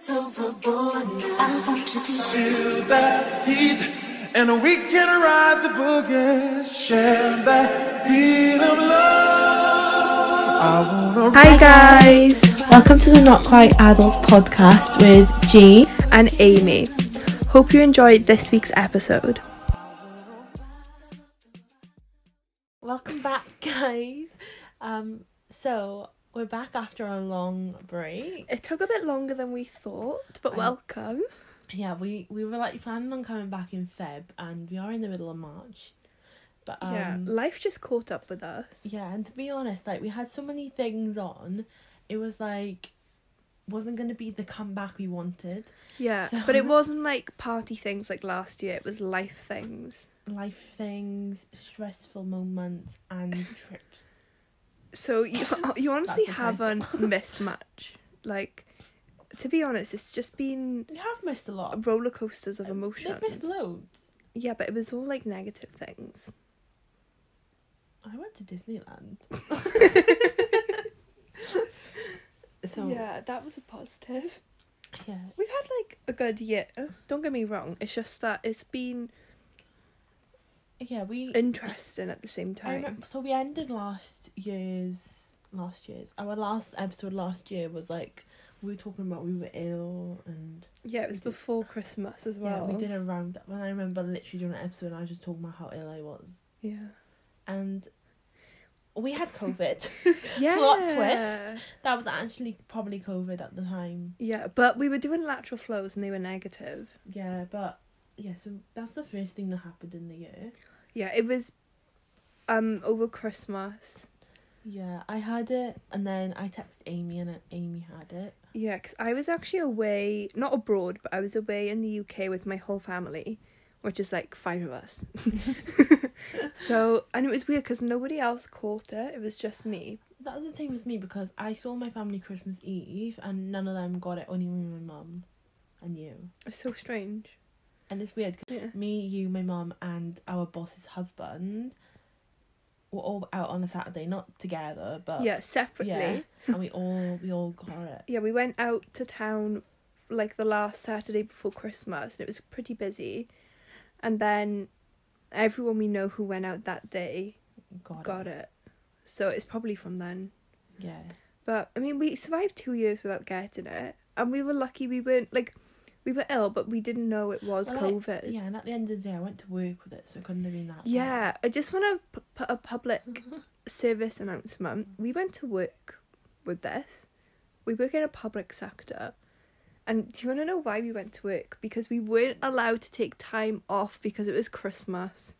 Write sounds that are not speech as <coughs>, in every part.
It's overboard now. I want you to Feel that heat, and we can ride the boogie. Share that beat of love. I wanna Hi guys, Welcome to the Not Quite Adults podcast with G. and Amy. Hope you enjoyed this week's episode. Welcome back, <laughs> guys. Um, so we're back after a long break. It took a bit longer than we thought, but I- welcome. Yeah, we we were like planning on coming back in Feb, and we are in the middle of March. But um, yeah, life just caught up with us. yeah, and to be honest, like we had so many things on, it was like wasn't gonna be the comeback we wanted. Yeah, So- but it <laughs> wasn't like party things like last year. It was life things. Life things, stressful moments, and trips. So you <laughs> <laughs> you honestly the haven't <laughs> missed much. Like, to be honest, it's just been We have missed a lot. roller coasters of emotions. We've missed loads. Yeah, but it was all like negative things. I went to Disneyland. so yeah, that was a positive. yeah, We've had like a good year. Don't get me wrong. It's just that it's been yeah, we. interesting at the same time. remember, so we ended last year's last year's our last episode last year was like we were talking about we were ill and Yeah, it was did- before Christmas as well. yeah we did a round. When I remember literally doing an episode, and I was just talking about how ill I was, Yeah. and we had COVID. <laughs> <laughs> Yeah. Plot twist. that was actually probably COVID at the time. Yeah, but we were doing lateral flows and they were negative. Yeah, but yeah, so that's the first thing that happened in the year. Yeah, it was um over Christmas. Yeah, I had it, and then I texted Amy, and Amy had it. Yeah, because I was actually away, not abroad, but I was away in the UK with my whole family, which is like five of us. <laughs> <laughs> so, and it was weird because nobody else caught it. It was just me. That was the same as me because I saw my family Christmas Eve, and none of them got it. Only me, my mum, and you. It's so strange. And it's weird. 'cause Yeah. Me, you, my mum, and our boss's husband were all out on a Saturday, not together, but yeah, separately. yeah, and we all we all got it. <laughs> yeah, we went out to town like the last Saturday before Christmas and it was pretty busy. And then everyone we know who went out that day Got, got it. So it's probably from then. Yeah. But I mean, we survived two years without getting it. And we were lucky we weren't like, we were ill, but we didn't know it was Well, COVID. Yeah, and at the end of the day, I went to work with it, so it couldn't have been that. bad. Yeah, I just want to p- put a public <laughs> service announcement. We went to work with this. We work in a public sector. And do you want to know why we went to work? Because we weren't allowed to take time off because it was Christmas.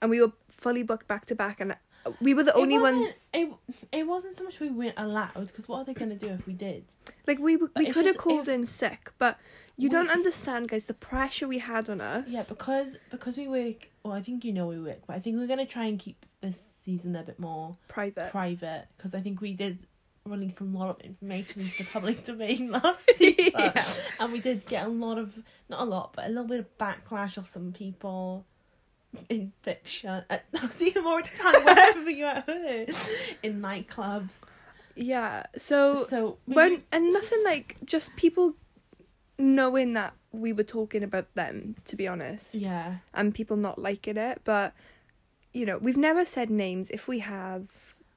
And we were fully booked back to back. And uh, we were the only it ones. It, it wasn't so much we weren't allowed, because what are they going to do if we did? Like, we, we But could have just called if- in sick. But you don't understand, guys, the pressure we had on us. Yeah, because because we work. Well, I think you know we work, but I think we're gonna try and keep this season a bit more private. private because I think we did release a lot of information into the public <laughs> domain last season, <laughs> Yeah. and we did get a lot of not a lot, but a little bit of backlash of some people in fiction. Uh, <laughs> see you more time wherever you are at in nightclubs. yeah. So. So when and nothing like just people knowing that we were talking about them to be honest. Yeah, and people not liking it but you know we've never said names. If we have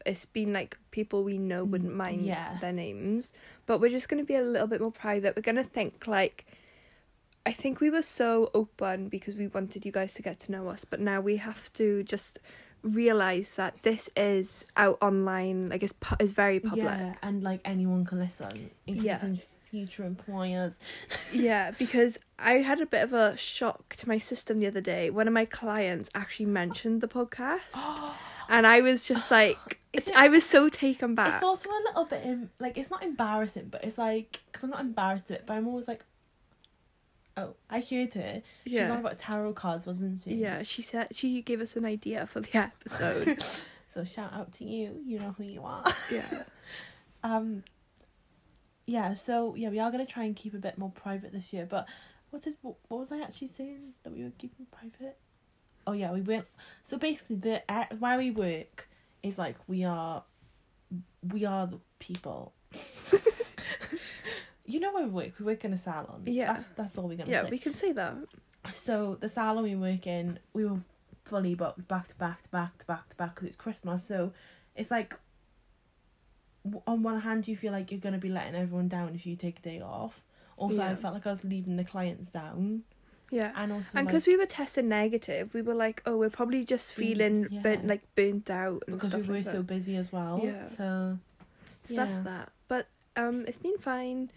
it's been like people we know wouldn't Mm, mind yeah. their names. But we're just going to be a little bit more private. We're going to think like i think we were so open because we wanted you guys to get to know us but now we have to just realize that this is out online like it's pu- is very public. Yeah, and like anyone can listen, Yeah. Future employers. <laughs> yeah, because I had a bit of a shock to my system the other day. One of my clients actually mentioned the podcast, <gasps> and I was just like, <gasps> it- I was so taken back. It's also a little bit like it's not embarrassing, but it's like because I'm not embarrassed of it, but I'm always like, oh, I heard her. She was on about tarot cards, wasn't she? yeah. She said she gave us an idea for the episode. <laughs> So shout out to you. You know who you are. yeah, <laughs> Um. Yeah. So yeah, we are gonna try and keep a bit more private this year. But what did what, what was I actually saying that we were keeping private? Oh yeah, we went. So basically, the where we work is like we are, we are the people. <laughs> you know where we work. We work in a salon. Yeah. That's that's all we're gonna Yeah, say. we can say that. So the salon we work in, we were fully booked back to back to back to back to back because it's Christmas. So it's like, on one hand, you feel like you're gonna be letting everyone down if you take a day off. Also, I felt like I was leaving the clients down, Yeah. and also And like, because we were tested negative, we were like, oh, we're probably just feeling yeah. burnt, like burnt out and because we were like so busy as well. Yeah. So So that's that. But um, it's been fine.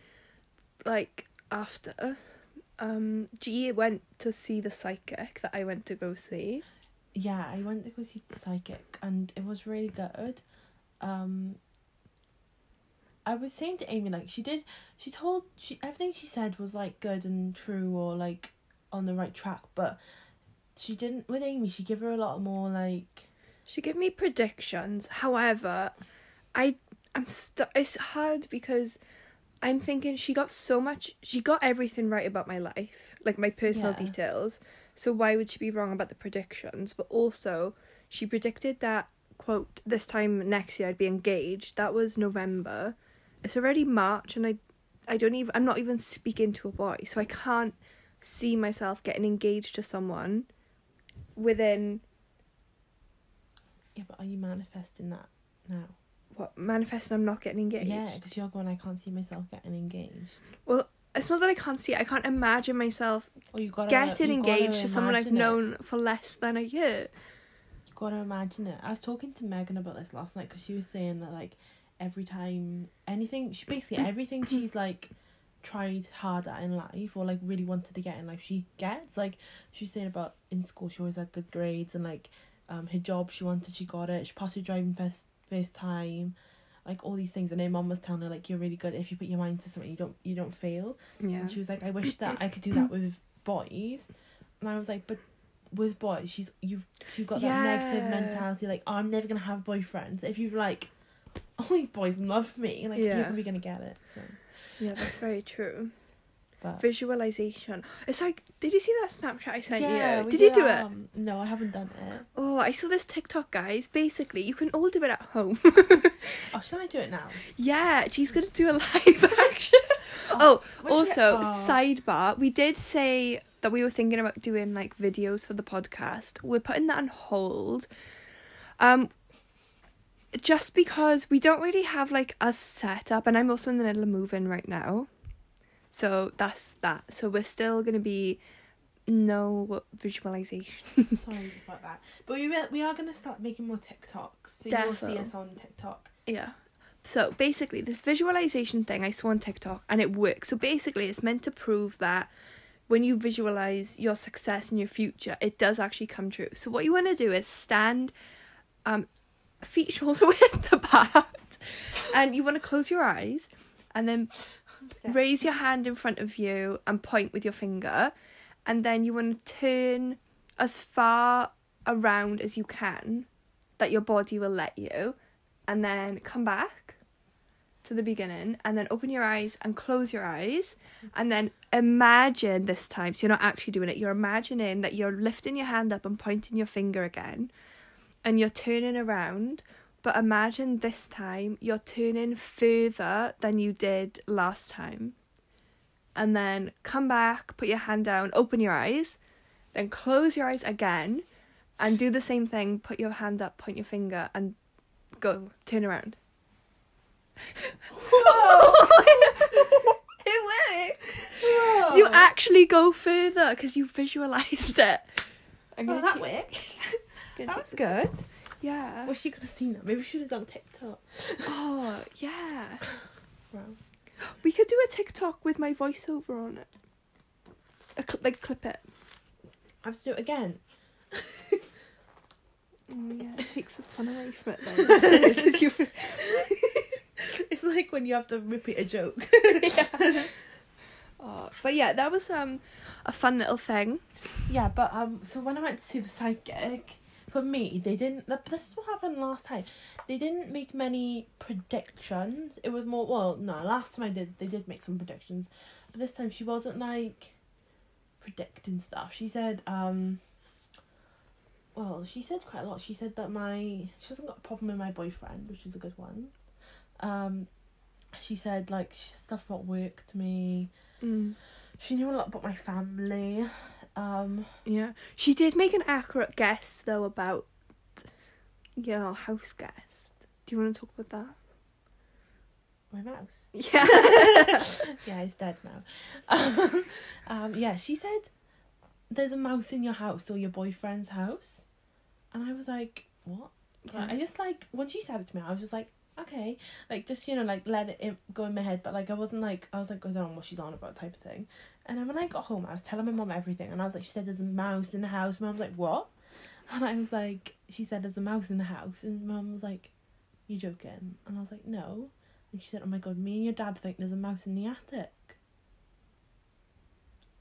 Like after, um, G went to see the psychic that I went to go see. yeah, I went to go see the psychic, and it was really good. Um, I was saying to Amy like she did. She told she everything she said was like good and true or like on the right track, but she didn't with Amy. She gave her a lot more like She gave me predictions. However, I I'm stu- It's hard because I'm thinking she got so much. She got everything right about my life, like my personal Yeah. details. So why would she be wrong about the predictions? But also, she predicted that quote this time next year I'd be engaged. That was November. It's already March, and I, I don't even. I'm not even speaking to a boy, so I can't see myself getting engaged to someone within yeah. But are you manifesting that now? what manifesting I'm not getting engaged. Yeah, because you're going. I can't see myself getting engaged. Well, it's not that I can't see. it, I can't imagine myself Or you gotta getting you engaged to someone I've it. known for less than a year. You gotta imagine it. I was talking to Megan about this last night because she was saying that like every time anything, she basically everything she's like tried hard at in life or like really wanted to get in life, she gets. Like she was saying about in school, she always had good grades and like um her job she wanted, she got it. She passed her driving first first time. Like all these things, and her mom was telling her like you're really good. If you put your mind to something, you don't you don't fail. Yeah. And she was like, I wish that I could do <coughs> that with boys. And I was like, but with boys, she's you've you've got that negative mentality, like oh, I'm never gonna have boyfriends. If you've like, <laughs> all these boys love me, like you're Yeah. probably gonna get it. So, Yeah, that's very true. but Visualization. It's like, did you see that Snapchat I sent yeah, you? we Did you do it? um, No, I haven't done it. Oh, I saw this TikTok, guys. Basically, you can all do it at home. <laughs> Oh, should I do it now? yeah, she's gonna do a <laughs> live action. Oh, I- also, oh. sidebar. We did say that we were thinking about doing like videos for the podcast. We're putting that on hold. Um, just because we don't really have like a setup, and I'm also in the middle of moving right now, so that's that. So we're still gonna be no visualization. <laughs> Sorry about that. But we will, we are gonna start making more TikToks. So you will see us on TikTok. Yeah. So basically, this visualization thing I saw on TikTok and it works. So basically, it's meant to prove that when you visualize your success in your future, it does actually come true. So what you want to do is stand, um, feet shoulder <laughs> width apart, and you want to close your eyes, and then raise your hand in front of you and point with your finger, and then you want to turn as far around as you can that your body will let you, and then come back to the beginning, and then open your eyes and close your eyes, and then imagine this time. So you're not actually doing it. You're imagining that you're lifting your hand up and pointing your finger again, and you're turning around. But imagine this time you're turning further than you did last time. And then come back, put your hand down, open your eyes, then close your eyes again, and do the same thing. Put your hand up, point your finger, and go. Turn around. <laughs> it worked! You actually go further because you visualized it. I'm Oh, that worked. That was good. Yeah. Wish you could have seen that. Maybe we should have done TikTok. Oh, yeah. <laughs> Wow. We could do a TikTok with my voiceover on it. A cl- like clip it. I have to do it again. Oh <laughs> yeah, it takes the fun away from it then. <laughs> It's like when you have to repeat a joke. yeah. oh, but yeah, that was um a fun little thing. Yeah, but um, so when I went to see the psychic, for me, they didn't. This is what happened last time. They didn't make many predictions. It was more well, no. Last time I did, they did make some predictions, but this time she wasn't like predicting stuff. She said, um, well, she said quite a lot. She said that my she hasn't got a problem with my boyfriend, which is a good one. Um, she said like she said stuff about work to me. Mm. She knew a lot about my family. Um, Yeah. She did make an accurate guess though about your house guest. Do you want to talk about that? my mouse. Yeah. <laughs> yeah, it's dead now. <laughs> um, yeah, she said there's a mouse in your house or your boyfriend's house, and I was like, what? Like, I just like when she said it to me, I was just like, okay, like just you know like let it go in my head, but like I wasn't like I was like oh, I don't know what she's on about type of thing. And then when I got home, I was telling my mom everything, and I was like, she said there's a mouse in the house. Mom was like, what? And I was like, she said there's a mouse in the house, and mom was like, you joking? And I was like, no. And she said, oh my god, me and your dad think there's a mouse in the attic.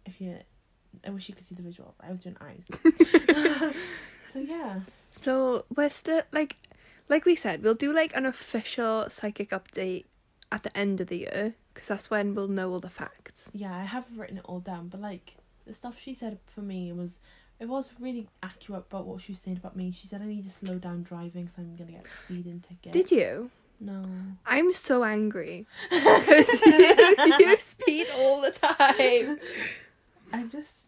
If you, I wish you could see the visual. I was doing eyes. <laughs> <laughs> so yeah. So we're still like, like we said, we'll do like an official psychic update at the end of the year because that's when we'll know all the facts. yeah, I have written it all down, but like the stuff she said for me was it was really accurate about what she was saying about me. She said I need to slow down driving, so I'm gonna get a speeding ticket. Did you? No. I'm so angry because <laughs> you, <laughs> you speed all the time. I'm just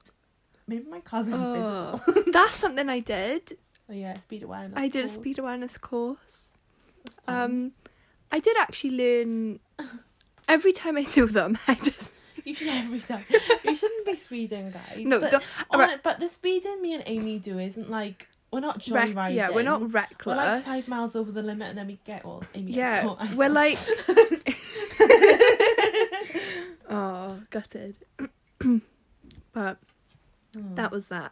maybe my cousin's Oh, that's something I did. Oh yeah, speed awareness. I did a speed awareness course. Um, I did actually learn. <laughs> Every time I do them, <laughs> I just you should every time. you shouldn't be speeding, guys. no. but, don't- on alright, it- but the speeding me and Amy do isn't like we're not rec- joyriding. yeah, we're not We're reckless. like five miles over the limit, and then we get well. Amy gets yeah, caught. We're <laughs> like. oh, gutted. <clears throat> but Hmm. that was that.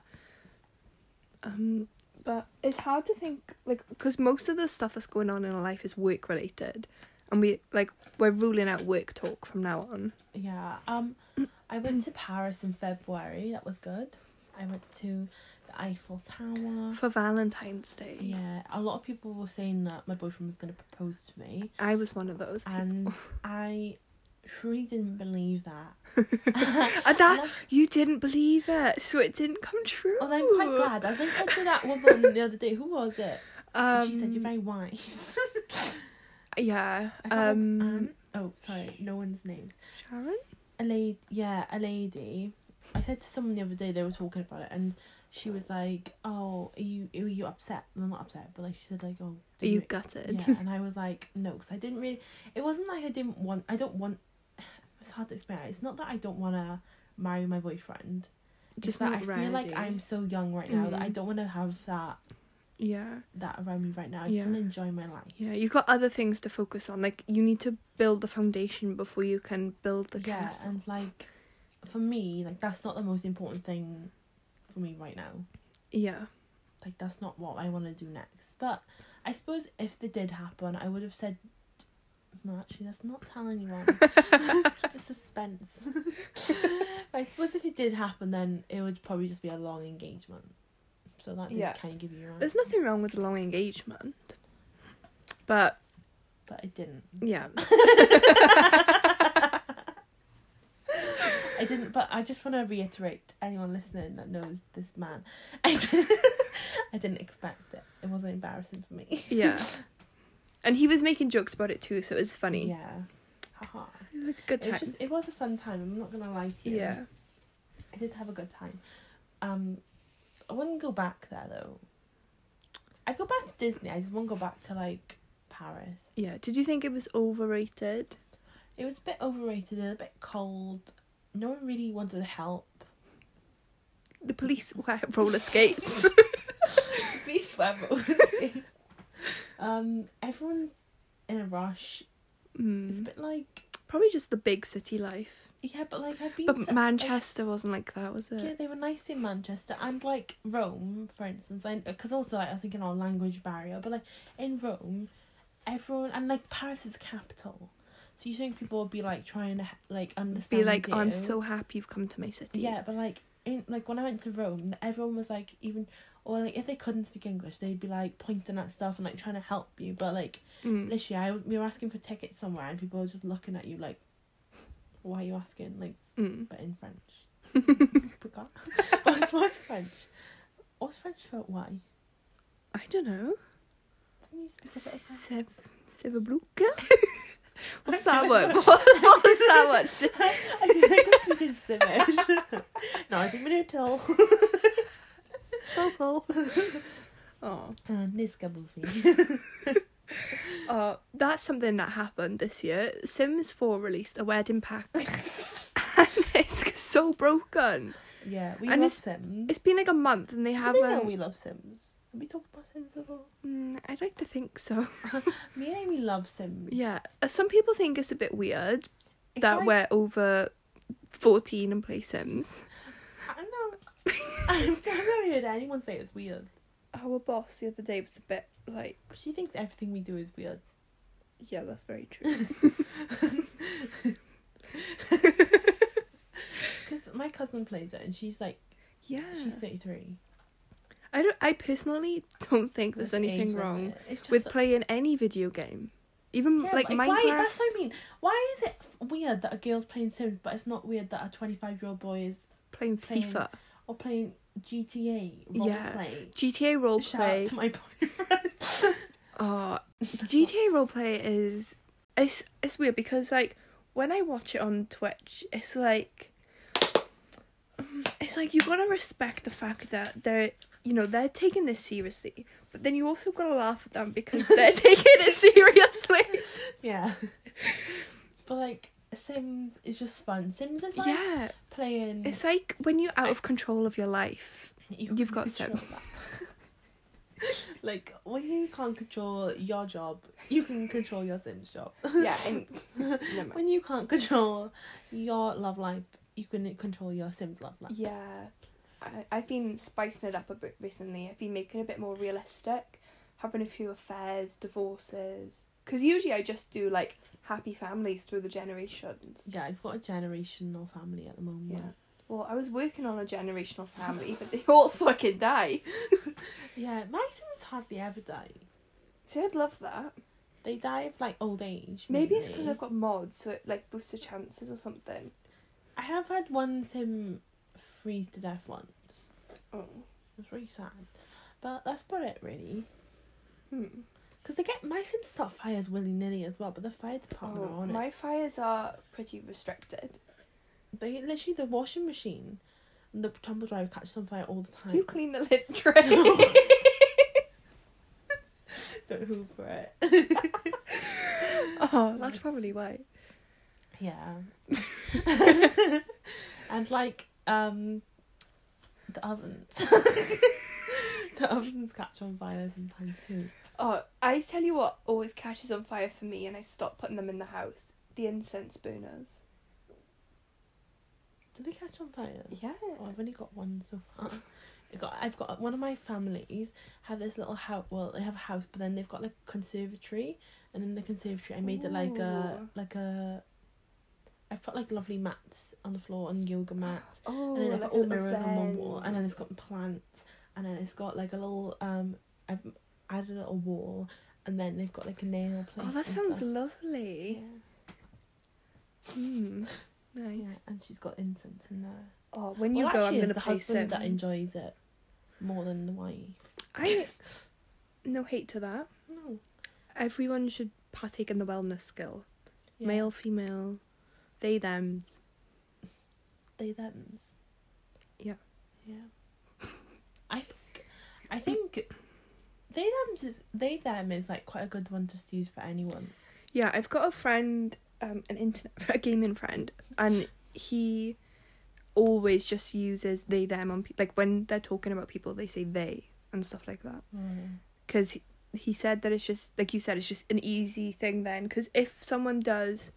Um, but it's hard to think like because most of the stuff that's going on in our life is work related, and we like we're ruling out work talk from now on. Yeah. Um, I went to Paris in February. That was good. I went to the Eiffel Tower. For Valentine's Day, Yeah, a lot of people were saying that my boyfriend was going to propose to me, I was one of those. People. and <laughs> I truly didn't believe that. <laughs> <laughs> And that you didn't believe it, so it didn't come true. And I'm quite glad. As I said to that woman the other day, who was it? Um, she said you're very wise. <laughs> yeah. I Um, oh, sorry, no one's names. Sharon. a lady yeah a lady i said to someone the other day they were talking about it and she was like oh are you are you upset well not upset but like she said like oh Are you gutted? yeah and i was like no because i didn't really it wasn't like i didn't want i don't want it's hard to explain it's not that i don't want to marry my boyfriend Just that i feel like i'm so young right now that i Mm. don't want to have that Yeah. that around me right now i just Yeah. want to enjoy my life Yeah. You've got other things to focus on. Like you need to build the foundation before you can build the yeah castle. and like for me like that's not the most important thing for me right now Yeah. like that's not what I want to do next. But I suppose if they did happen, I would have said. No, actually, let's not tell anyone. <laughs> Keep the suspense. <laughs> I suppose if it did happen, then it would probably just be a long engagement. So that did Yeah. kind of give you. There's nothing wrong with a long engagement. But But it didn't. yeah. <laughs> I didn't. But I just want to reiterate, anyone listening that knows this man, I didn't, I didn't expect it. It wasn't embarrassing for me. Yeah. And he was making jokes about it too, so it's funny. Yeah. Haha. It was a good It was time. just it was a fun time. I'm not gonna lie to you. yeah. I did have a good time. Um, I wouldn't go back there though. I'd go back to Disney. I just won't go back to like Paris. Yeah. Did you think it was overrated? It was a bit overrated and a bit cold. No one really wanted to help. <laughs> <laughs> The police wear roller skates. Police wear roller swear Um, everyone's in a rush. It's a mm. bit like Probably just the big city life. yeah, but like I've been. But to, Manchester wasn't like that, was it? Yeah, they were nice in Manchester and like Rome, for instance. And because also like, I was thinking on language barrier, but like in Rome, everyone and like Paris is the capital, so you think people would be like trying to like understand. Be like, oh, I'm so happy you've come to my city. Yeah, but like in like when I went to Rome, everyone was like even or like if they couldn't speak English, they'd be like pointing at stuff and like trying to help you. But like Mm. literally, I we were asking for tickets somewhere and people were just looking at you like, why are you asking? Like, Mm. but in French. <laughs> Forgot. <laughs> what's what's French? What's French for why? I don't know. Doesn't you speak a bit of French? Sev- Severbluke? <laughs> What's that one? What, what was that one? I feel like we're speaking Simlish. no, I think we need So so. Oh. Uh. Oh, <laughs> that's something that happened this year. Sims 4 released a wedding pack. <laughs> and it's so broken. Yeah, we And love it's- Sims. It's been like a month and they Do haven't. they know we love Sims? Have we talked about Sims before? Mm, I'd like to think so. <laughs> Me and Amy love Sims. Yeah. Uh, Some people think it's a bit weird It's that like- we're over 14 and play Sims. <laughs> I don't know. I've never heard anyone say it's weird. Our boss the other day was a bit like, She thinks everything we do is weird. yeah, that's very true. <laughs> <laughs> Because my cousin plays it and she's like, yeah. she's 33. I don't. I personally don't think there's With anything wrong limit. It's just with playing any video game, even Yeah, like Minecraft. Why, that's what I mean. Why is it weird that a girl's playing Sims, but it's not weird that a 25 year old boy is playing playing FIFA, or playing GTA Yeah. roleplay? GTA Shout out to my boyfriend. <laughs> Uh, <laughs> oh, GTA role play is it's it's weird because like when I watch it on Twitch, it's like it's like you gotta respect the fact that they're you know they're taking this seriously, but then you also gotta laugh at them because <laughs> they're taking it seriously. yeah. but like, Sims is just fun. Sims is like yeah, playing. it's like when you're out of control of your life. You You've got <laughs> that. <laughs> like when you can't control your job, you can control your Sims job. <laughs> Yeah, when you can't control your love life, you can control your Sims love life. Yeah, I, I've been spicing it up a bit recently. I've been making it a bit more realistic, having a few affairs, divorces. Because usually I just do like happy families through the generations. Yeah, I've got a generational family at the moment. Yeah. Well, I was working on a generational family, but they <laughs> all fucking die. <laughs> Yeah, my Sims hardly ever die. See, I'd love that. They die of like old age. Maybe it's because. I've got mods, so it like boosts the chances or something. I have had one Sim freeze to death once. Oh. It was really sad. But that's about it, really. Hmm. Because they get my Sims start fires willy nilly as well, but the fire department are Oh, on it. my fires are pretty restricted. They literally the washing machine and the tumble dryer catches on fire all the time. Do you clean the lint tray? Don't hoover it. <laughs> oh, that's probably why. yeah. <laughs> and like um the ovens. <laughs> the ovens catch on fire sometimes too. Oh, I tell you what always catches on fire for me, and I stop putting them in the house. The incense burners. Do they catch on fire? Yeah. Oh, I've only got one so far. I got I've got one of my families have this little house. Well, they have a house, but then they've got like a conservatory, and in the conservatory, I made it like a like a. I've put like lovely mats on the floor and yoga mats, <gasps> Oh, and then I've like got all mirrors on one wall, and then it's got plants, and then it's got like a little um. I've added a little wall, and then they've got like a nail place. Oh, that sounds stuff. lovely. Yeah, Hmm. Nice. yeah, and she's got incense in there. Oh, when you well, go, actually, I'm gonna the play husband that enjoys it more than the wife. I <laughs> no hate to that. No. Everyone should partake in the wellness skill. Yeah. Male, female, they them's. they them's. Yeah. Yeah. I think I think they them's is they them is like quite a good one to use for anyone. Yeah, I've got a friend, um, an internet, <laughs> a gaming friend, and he always just uses they them on pe- like when they're talking about people, they say they and stuff like that. Because he, he said that it's just like you said, it's just an easy thing then. Because if someone does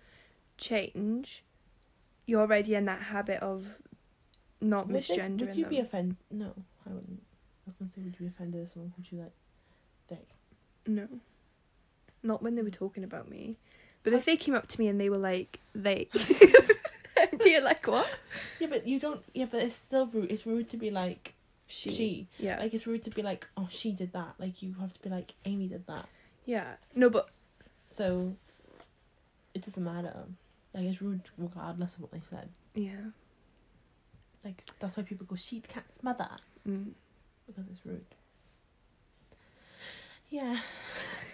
change, you're already in that habit of not Would, they, would you them. be offended? No, I wouldn't. I was gonna say, would you be offended if someone called you like they? No. Not when they were talking about me. But if they came up to me and they were like, they. I'd <laughs> <laughs> be like, what? Yeah, but you don't. Yeah, but it's still rude. It's rude to be like She. she. Yeah. Like it's rude to be like, oh, she did that. Like you have to be like, Amy did that. yeah. No, but. So it doesn't matter. Like it's rude regardless of what they said. Yeah. Like that's why people go sheep cat's mother Mm. because it's rude. Yeah.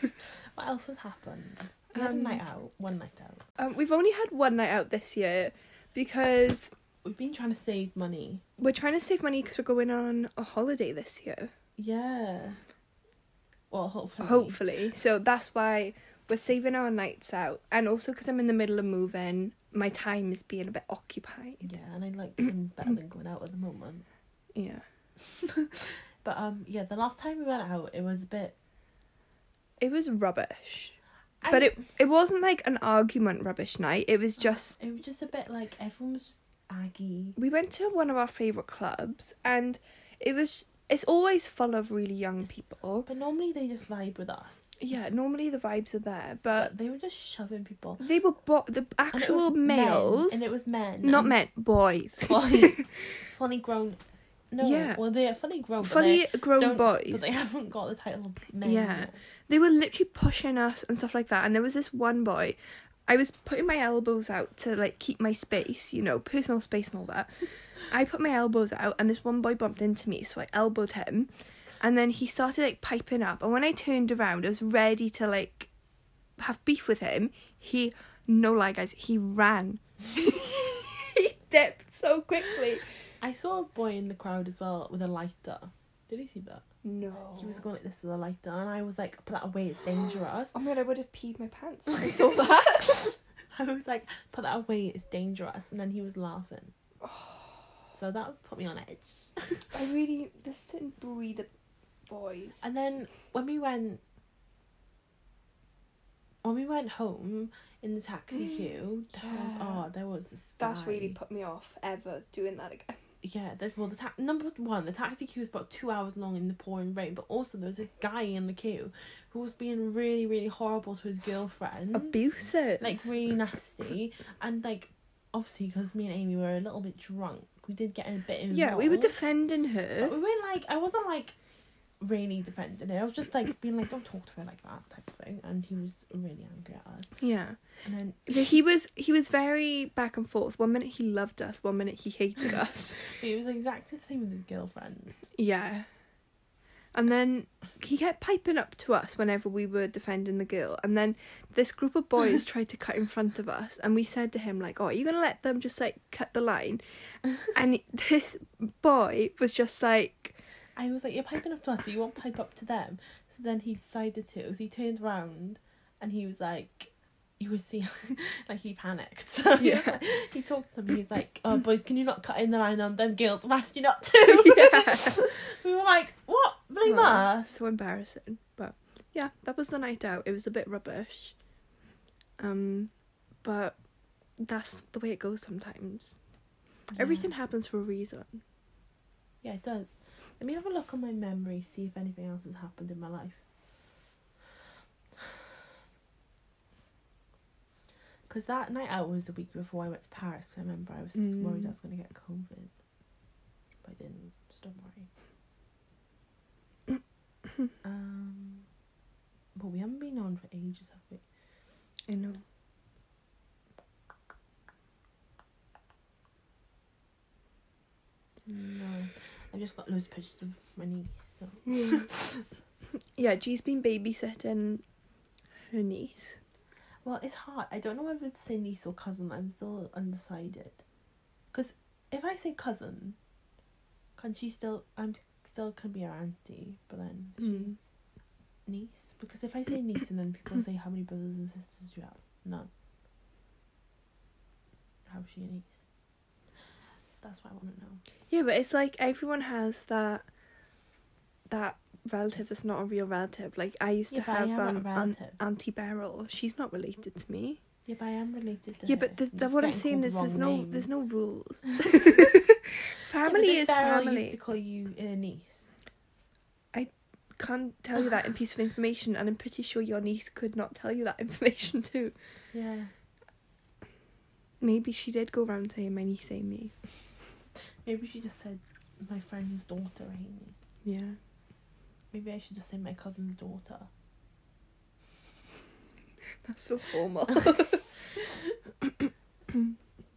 <laughs> what else has happened? We had a Um, night out, one night out. Um, we've only had one night out this year because We've been trying to save money. we're trying to save money because we're going on a holiday this year. Yeah. Well, hopefully. Hopefully. So that's why we're saving our nights out. And also because I'm in the middle of moving, my time is being a bit occupied. Yeah, and I like things better than going out at the moment. Yeah. <laughs> But um, yeah, the last time we went out, it was a bit. It was rubbish. I- But it it wasn't like an argument rubbish night. It was oh, just It was just a bit like everyone was just aggy. we went to one of our favourite clubs and it was it's always full of really young people. But normally they just vibe with us. Yeah, normally the vibes are there, but But they were just shoving people. they were bo- the And actual men, males, and it was men. not men, boys. Fully, <laughs> fully grown. No, Yeah. well they're funny grown. they grown boys. But they haven't got the title of men. Yeah. yet. They were literally pushing us and stuff like that. And there was this one boy. I was putting my elbows out to like keep my space, you know, personal space and all that. I put my elbows out, and this one boy bumped into me, so I elbowed him, and then he started like piping up. And when I turned around, I was ready to like have beef with him. He, no lie, guys, he ran. <laughs> he dipped so quickly. I saw a boy in the crowd as well with a lighter. Did he see that? No. He was going like this with a lighter, and I was like, "Put that away! It's dangerous." Oh my god, I would have peed my pants. if I saw <laughs> that. I was like, "Put that away! It's dangerous!" And then he was laughing. <sighs> So that put me on edge. I really this didn't breed the boys. And then when we went, when we went home in the taxi mm, queue, there was Yeah. oh, there was this. That's guy. really put me off ever doing that again. Yeah, there's well the ta- number one, the taxi queue was about two hours long in the pouring rain, but also there was this guy in the queue who was being really, really horrible to his girlfriend, Abusive. like really nasty, and like obviously because me and Amy were a little bit drunk, we did get a bit involved. yeah, we were defending But her. we weren't like I wasn't like really defending it. I was just like being like, don't talk to her like that type of thing, and he was really angry at us. Yeah, And then but he was he was very back and forth. One minute he loved us, one minute he hated <laughs> us. he was exactly the same with his girlfriend. Yeah, and then he kept piping up to us whenever we were defending the girl. And then this group of boys <laughs> tried to cut in front of us, and we said to him like, "Oh, are you gonna let them just like cut the line?" and <laughs> this boy was just like. I was like, you're piping up to us, but you won't pipe up to them. So then he decided to. So he turned round, and he was like, you would see, <laughs> like he panicked. So <laughs> he, Yeah. like- he talked to them. He's like, oh boys, can you not cut in the line on them girls? I've asked you not to. <laughs> Yeah. we were like, what? Blame Oh, us. So embarrassing. But yeah, that was the night out. It was a bit rubbish. Um but that's the way it goes sometimes. Everything happens for a reason. Yeah, it does. Let me have a look on my memory, see if anything else has happened in my life. <sighs> Because that night out was the week before I went to Paris. So I remember I was just worried Mm. I was going to get COVID. But I didn't, so don't worry. <coughs> um, but we haven't been on for ages, have we? I know. No. I've just got loads of pictures of my niece. So. <laughs> Yeah, G's been babysitting her niece. Well, it's hard. I don't know whether to say niece or cousin. I'm still undecided. Because if I say cousin, can she still? I'm still can be her auntie, but then she Mm. niece. Because if I say niece and then people say how many brothers and sisters do you have? None. How's she a niece? That's what I want to know. Yeah, but it's like everyone has that that relative that's not a real relative. Like I used Yeah, to have um, Aunt. Auntie Beryl. She's not related to me. Yeah, but I am related to Yeah, her. but the, the, what I'm saying is the there's no name. there's no rules. <laughs> <laughs> Yeah, family did is Beryl family. used to call you a niece. I can't tell you that in piece of <laughs> information, and I'm pretty sure your niece could not tell you that information too. Yeah. Maybe she did go around saying my niece ain't me. Maybe she just said my friend's daughter, Amy. Yeah. Maybe I should just say my cousin's daughter. <laughs> That's so formal. <laughs>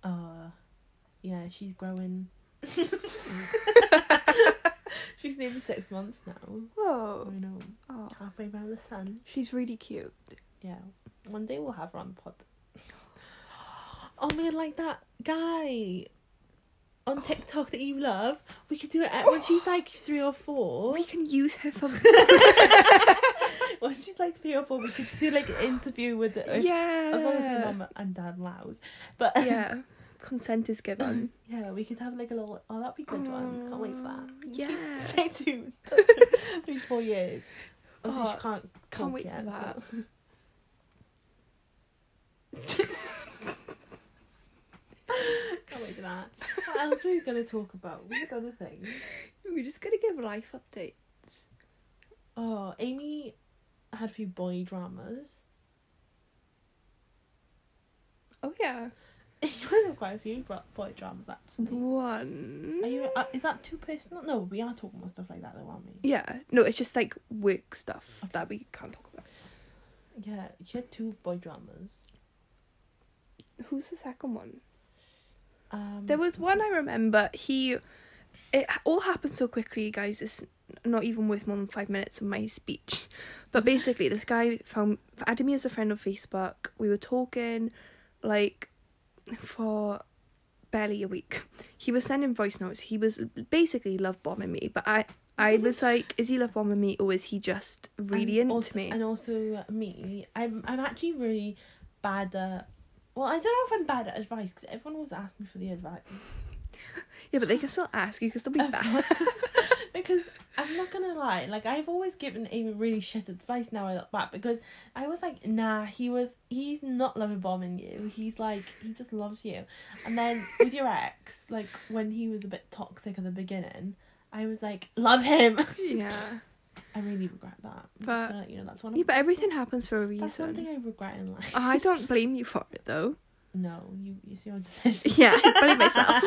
Uh, yeah, she's growing. <laughs> she's nearly six months now. Whoa. I know, Oh, halfway around the sun. she's really cute. Yeah, One day we'll have her on the pod. <gasps> Oh man, like that guy on TikTok that you love. We could do it at, when she's like three or four. We can use her for <laughs> <laughs> when she's like three or four, we could do like an interview with her. yeah. As long as her mum and dad allows. But yeah. <laughs> Consent is given. yeah, we could have like a little. Oh, that'd be good one. Can't wait for that. Yeah. Stay tuned. Three, four years. Also, Oh, she can't. can't wait for that. so- Can't wait for that. What else are we gonna talk about? What other things? We're just gonna give life updates. Oh, Amy had a few boy dramas. Oh yeah. <laughs> you had quite a few boy dramas actually. One. Are you? Uh, is that too personal? No, we are talking about stuff like that though, aren't we? Yeah. No, it's just like work stuff that we can't talk about. Yeah, she had two boy dramas. Who's the second one? Um, There was one I remember. He, it all happened so quickly, guys. It's not even worth more than five minutes of my speech. But basically, this guy found added me as a friend on Facebook. We were talking, like, for barely a week. He was sending voice notes. He was basically love bombing me. But I, I was <laughs> like, is he love bombing me or is he just really and into also, me? And also me, I'm I'm actually really bad at. Well, I don't know if I'm bad at advice because everyone always asks me for the advice. <laughs> yeah, but they can still ask you because they'll be <laughs> bad. <laughs> because I'm not gonna lie, like I've always given Amy really shit advice now I look back because I was like, nah, he was he's not loving bombing you. He's like he just loves you. And then with your ex, like when he was a bit toxic at the beginning, I was like, love him. yeah. I really regret that. But- you know, that's one. Of, Yeah, but everything one- happens for a reason. That's one thing I regret in life. I don't <laughs> blame you for it though. No, you you see your decision. Yeah, I blame myself.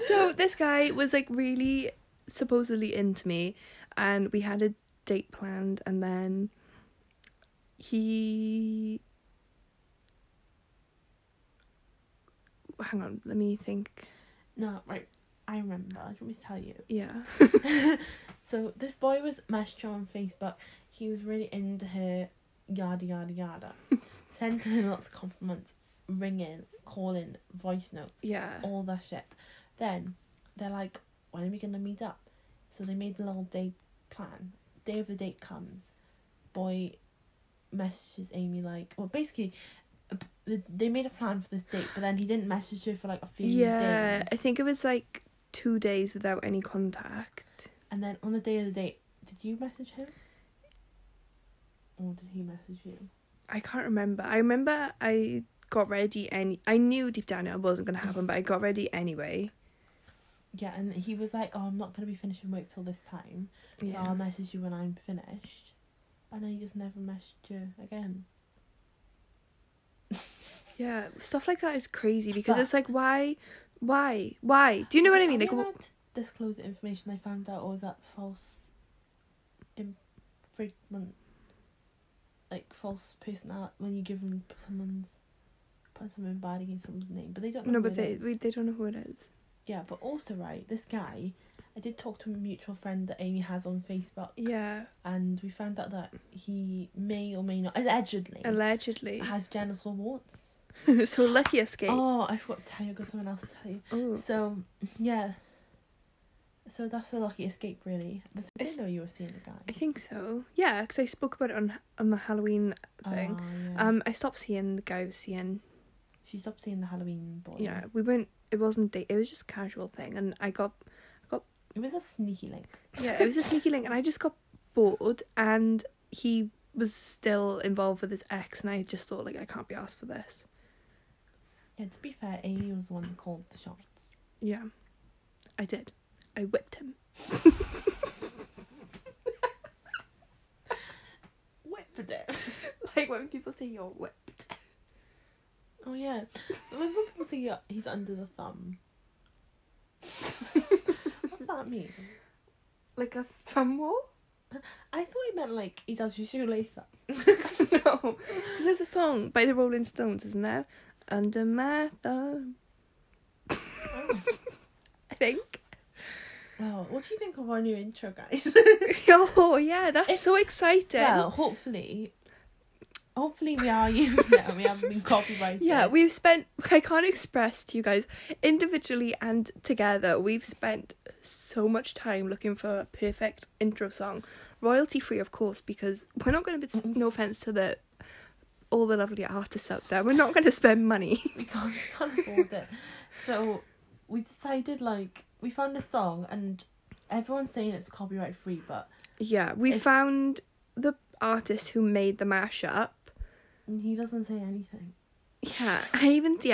<laughs> so this guy was like really supposedly into me and we had a date planned and then he hang on let me think no, right. I remember. Do you want me to tell you? yeah <laughs> So this boy was messaging her on Facebook. He was really into her, yada yada yada. <laughs> Sent her lots of compliments, ringing, calling, voice notes, yeah all that shit. Then they're like, when are we gonna meet up? So they made a little date plan. Day of the date comes. Boy messages Amy like, well, basically, uh, they made a plan for this date, but then he didn't message her for like a few yeah days. Yeah, I think it was like two days without any contact And then on the day of the date, did you message him? Or did he message you? I can't remember. I remember I got ready and I knew deep down it wasn't gonna happen, but I got ready anyway. Yeah, and he was like, "Oh, I'm not gonna be finishing work till this time, so Yeah. I'll message you when I'm finished." And then he just never messaged you again. <laughs> Yeah, stuff like that is crazy because But- it's like why, why, why? Do you know what I mean? Are Like, we wh- allowed to disclose the information I found out, or was that false? Infringement, like false personality when you give them someone's put something bad against someone's name, but they don't know. no, who but it they we, they don't know who it is. Yeah, but also right, this guy, I did talk to a mutual friend that Amy has on Facebook, Yeah, and we found out that he may or may not allegedly allegedly. has genital warts. <laughs> so lucky escape. Oh, I forgot to tell you. I got someone else to tell you. Oh. So yeah, so that's a lucky escape, really. I didn't know you were seeing the guy. I think so. Yeah, because I spoke about it on on the Halloween thing. Oh, yeah. Um, I stopped seeing the guy I was seeing. she stopped seeing the Halloween boy. Yeah, we weren't. It wasn't date. It was just a casual thing, and I got it was a sneaky link. yeah, it was a sneaky link, and I just got bored, and he was still involved with his ex, and I just thought like I can't be asked for this. Yeah, to be fair, Amy was the one that called the shots. Yeah, I did. I whipped him. <laughs> Whipped it. Like when people say you're whipped. Oh yeah. When people say yeah, he's under the thumb. <laughs> What's that mean? Like a thumb war? I thought he meant like he does your shoelace up. <laughs> no, because there's a song by the Rolling Stones, isn't there? Under my thumb. Oh. I think. Well, what do you think of our new intro, guys? <laughs> oh yeah, that's It's- so exciting. well, hopefully, hopefully we are using it we haven't been copyrighted. Yeah, we've spent. I can't express to you guys individually and together. We've spent so much time looking for a perfect intro song, royalty free, of course, because we're not going to be. Mm-hmm. No offense to the all the lovely artists out there. We're not going to spend money. we can't, we can't afford it. So we decided like we found a song and everyone's saying it's copyright free, but yeah, we It's- found the artist who made the mashup. he doesn't say anything. Yeah, <laughs> I even. He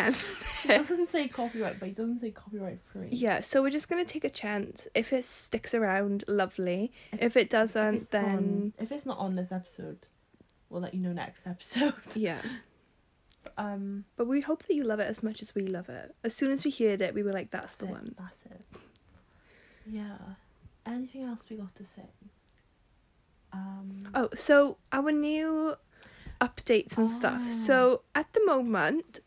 doesn't say copyright, but he doesn't say copyright free. Yeah, so we're just gonna take a chance. If it sticks around, lovely. If it doesn't, it's then on, if it's not on this episode, we'll let you know next <laughs> episode. yeah. Um, But we hope that you love it as much as we love it. As soon as we heard it, we were like, "That's the it, one." That's it. Yeah. Anything else we got to say? Um. Oh, so our new updates and stuff. Oh. So at the moment,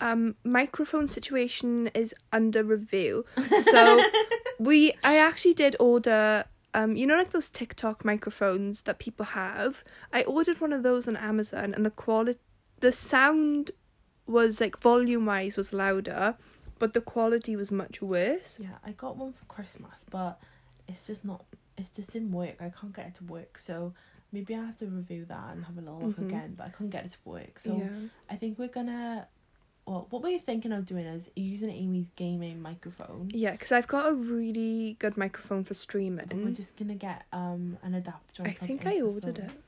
um, microphone situation is under review. So <laughs> we, I actually did order. Um, you know, like those TikTok microphones that people have. I ordered one of those on Amazon, and the quality, the sound was like volume wise was louder, but the quality was much worse. Yeah, I got one for Christmas, but it's just not. It's just didn't work. I can't get it to work, so maybe I have to review that and have a little look Mhm. again. But I couldn't get it to work, so yeah. I think we're gonna. Well, what we're thinking of doing is using Amy's gaming microphone. Yeah, because I've got a really good microphone for streaming. But we're just gonna get um an adapter. I think I ordered phone. it.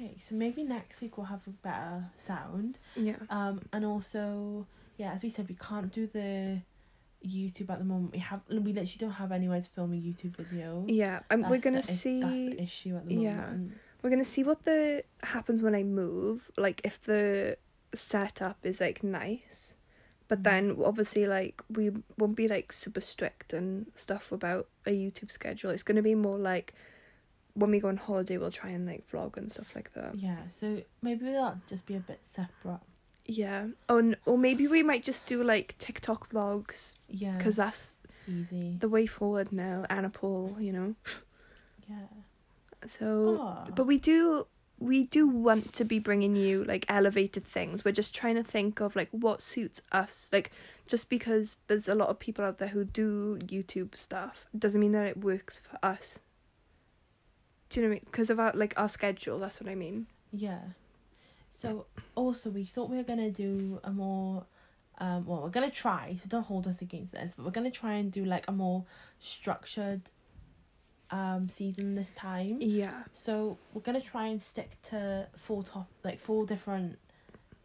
Okay, so maybe next week we'll have a better sound. Yeah. Um, and also, yeah, as we said, we can't do the YouTube at the moment. We have we literally don't have anywhere to film a YouTube video. Yeah, and we're gonna the, see. That's the issue at the moment. yeah. We're gonna see what the happens when I move. Like if the setup is like nice, but Mm. then obviously like we won't be like super strict and stuff about a YouTube schedule. It's gonna be more like when we go on holiday, we'll try and like vlog and stuff like that. Yeah, so maybe that'll just be a bit separate. Yeah. Oh, n- or maybe we might just do like TikTok vlogs Yeah, because that's easy. the way forward now. Anna Paul, you know. <laughs> yeah. So. Oh, But we do we do want to be bringing you like elevated things. We're just trying to think of like what suits us. Like just because there's a lot of people out there who do YouTube stuff doesn't mean that it works for us. Do you know what I mean? Because of our like our schedule, that's what I mean. yeah. So also we thought we were gonna do a more. Um, well, we're gonna try. So don't hold us against this, but we're gonna try and do like a more structured. Um, season this time. Yeah. So we're gonna try and stick to four top like four different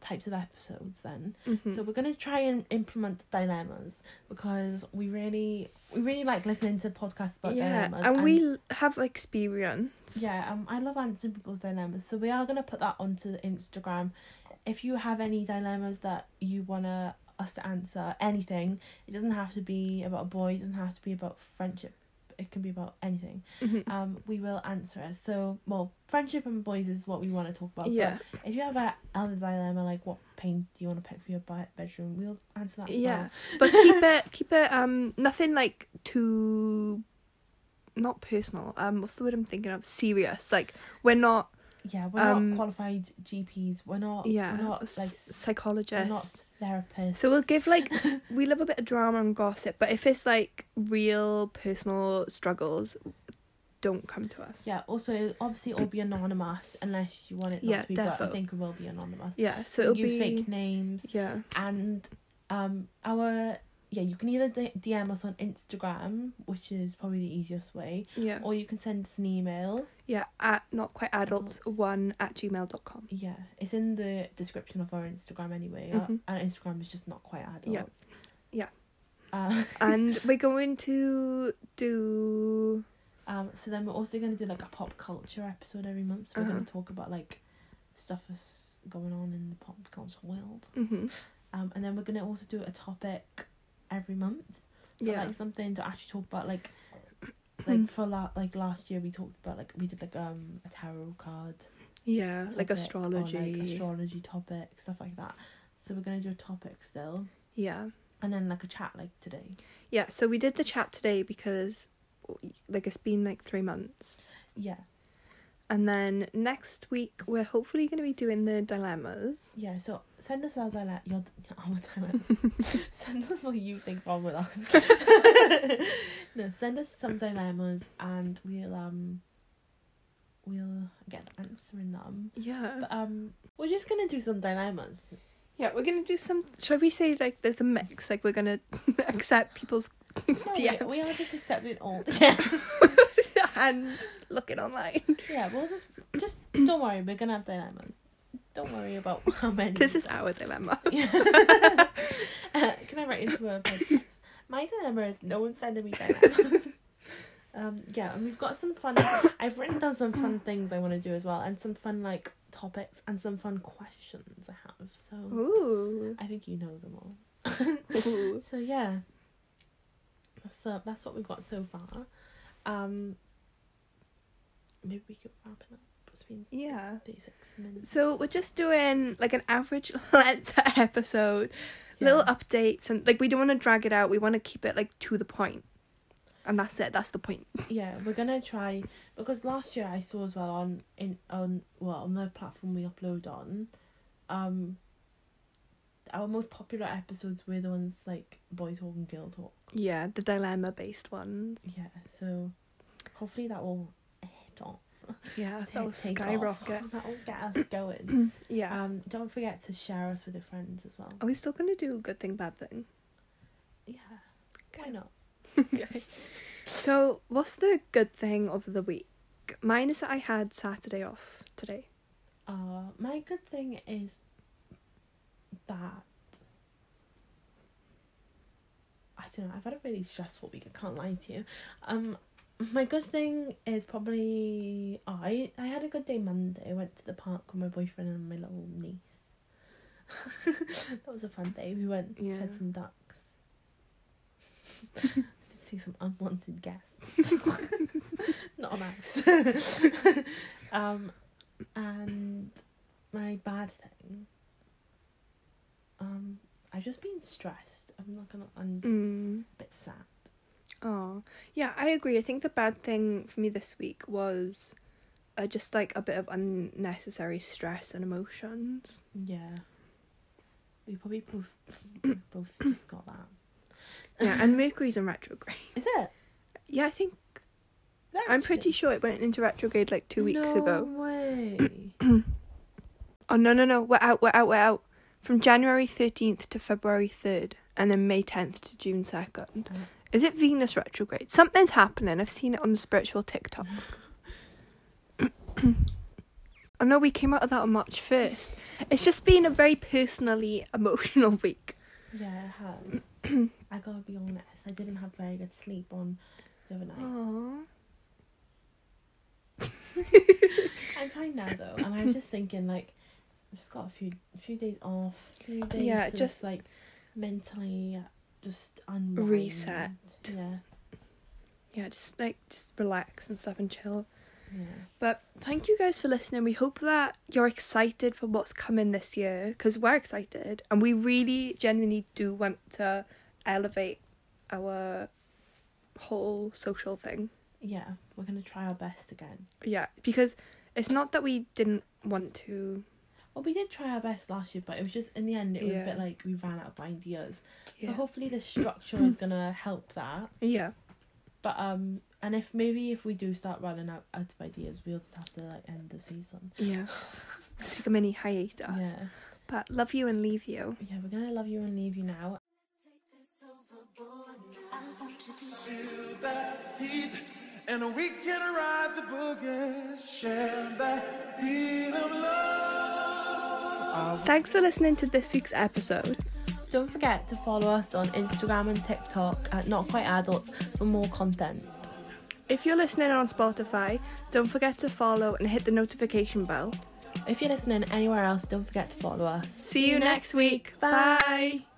types of episodes then. hmm So we're gonna try and implement dilemmas because we really we really like listening to podcasts about yeah, dilemmas. and we have experience. yeah, um, I love answering people's dilemmas. So we are gonna put that onto Instagram. If you have any dilemmas that you wanna us to answer, anything, it doesn't have to be about a boy. It doesn't have to be about friendship. It can be about anything. Mhm. Um, we will answer it. So, well, friendship and boys is what we want to talk about. yeah. But if you have a other dilemma, like what paint do you want to pick for your bedroom, we'll answer that. Yeah. <laughs> But keep it <laughs> keep it um nothing like too not personal. Um what's the word I'm thinking of? Serious. Like we're not Yeah, we're Um, not qualified GPs. We're not. yeah We're not like. psychologists. We're not therapists. So we'll give like <laughs> we love a bit of drama and gossip, but if it's like real personal struggles, don't come to us. Yeah. Also, obviously, it'll be anonymous unless you want it not Yeah, to be. But I defo. think it will be anonymous. Yeah, so it'll use be fake names yeah, and um our yeah you can either D- DM us on Instagram, which is probably the easiest way, yeah, or you can send us an email. yeah. At not quite adults Adults. one at gmail.com. Yeah, it's in the description of our Instagram anyway. Mhm. Our, our Instagram is just not quite adults. Yeah. Yeah. Uh, <laughs> and we're going to do um. So then we're also gonna do like a pop culture episode every month. So we're Uh-huh. gonna talk about like stuff that's going on in the pop culture world. hmm Um, and then we're gonna also do a topic every month. So yeah, like something to actually talk about like. <clears throat> Like for la- like last year we talked about like we did like um a tarot card yeah, like topic or, astrology. like astrology topic stuff like that. So we're gonna do a topic still, yeah, and then like a chat like today. yeah. So we did the chat today because like it's been like three months. Yeah, And then next week we're hopefully going to be doing the dilemmas. Yeah, so send us our dilemma. Your <laughs> our dilemma. <laughs> send us what you think wrong with us. <laughs> no, send us some dilemmas, and we'll um. We'll get answering them. Yeah. But um, we're just gonna do some dilemmas. Yeah, we're going to do some. Shall we say like there's a mix? Like we're going to accept people's No, we, DMs we are just accepting all. Yeah. And looking online. yeah, we'll just just don't worry. We're gonna have dilemmas. Don't worry about <laughs> how many. This is our dilemma. <laughs> <laughs> Uh, can I write into a podcast? My dilemma is no one's sending me dilemmas. um, yeah, and we've got some fun. I've written down some fun things I want to do as well, and some fun like topics and some fun questions I have. So Ooh. I think you know them all. Ooh. So yeah, so that's what we've got so far. Um, maybe we could wrap it up. It's Yeah. thirty six minutes. So we're just doing like an average <laughs> length episode, little updates, and like we don't want to drag it out. We want to keep it like to the point, and that's it. That's the point. <laughs> yeah we're gonna try because last year i saw as well on in on well on the platform we upload on um our most popular episodes were the ones like boy talk and girl talk Yeah, the dilemma based ones. yeah so hopefully that will <laughs> Yeah, ta- that'll take off. skyrocket. that will get us <coughs> going Yeah. um don't forget to share us with your friends as well Are we still gonna do good thing, bad thing? yeah why not okay. <laughs> So, what's the good thing of the week? Mine is that I had Saturday off today. uh my good thing is that I don't know. I've had a really stressful week. I can't lie to you. Um, my good thing is probably I I had a good day Monday. I went to the park with my boyfriend and my little niece. <laughs> that was a fun day. We went Yeah. fed some ducks. <laughs> Did see some unwanted guests. <laughs> Not a mouse. um, and my bad thing. Um, I've just been stressed. I'm not gonna. I'm Mm. a bit sad. Oh, yeah, I agree. I think the bad thing for me this week was uh, just like a bit of unnecessary stress and emotions. Yeah. We probably both <coughs> both just got that. Yeah, and <laughs> Mercury's in retrograde. Is it? Yeah, I think Is that I'm pretty sure it went into retrograde like two weeks no ago. way. <coughs> Oh no no no, we're out, we're out, we're out. From January thirteenth to February third, and then May tenth to June second. Oh. Is it Venus retrograde? Something's happening. I've seen it on the spiritual TikTok. <coughs> I know we came out of that on March first. It's just been a very personally <laughs> emotional week. yeah, it has. <coughs> I gotta be honest. I didn't have very good sleep on the other night. <laughs> I'm fine now though, and I was just thinking like, I've just got a few few days off, few days Yeah, just- just like mentally just unwind. Reset. Yeah, Yeah, just like just relax and stuff and chill. yeah. But thank you guys for listening. We hope that you're excited for what's coming this year because we're excited and we really genuinely do want to elevate our whole social thing. Yeah, we're gonna try our best again. Yeah, because it's not that we didn't want to. Well, we did try our best last year, but it was just in the end, it was a bit like we ran out of ideas. Yeah. So hopefully, the structure is gonna help that. yeah. But um, and if maybe if we do start running out, out of ideas, we'll just have to like end the season. Yeah. <laughs> Take a mini hiatus. Yeah, But love you and leave you. yeah, we're gonna love you and leave you now. I want you to Feel that heat, and we can ride the boogie, share that heat of love. Thanks for listening to this week's episode. Don't forget to follow us on Instagram and TikTok at Not Quite Adults for more content. If you're listening on Spotify, don't forget to follow and hit the notification bell. If you're listening anywhere else, don't forget to follow us. See you next week. Bye. Bye.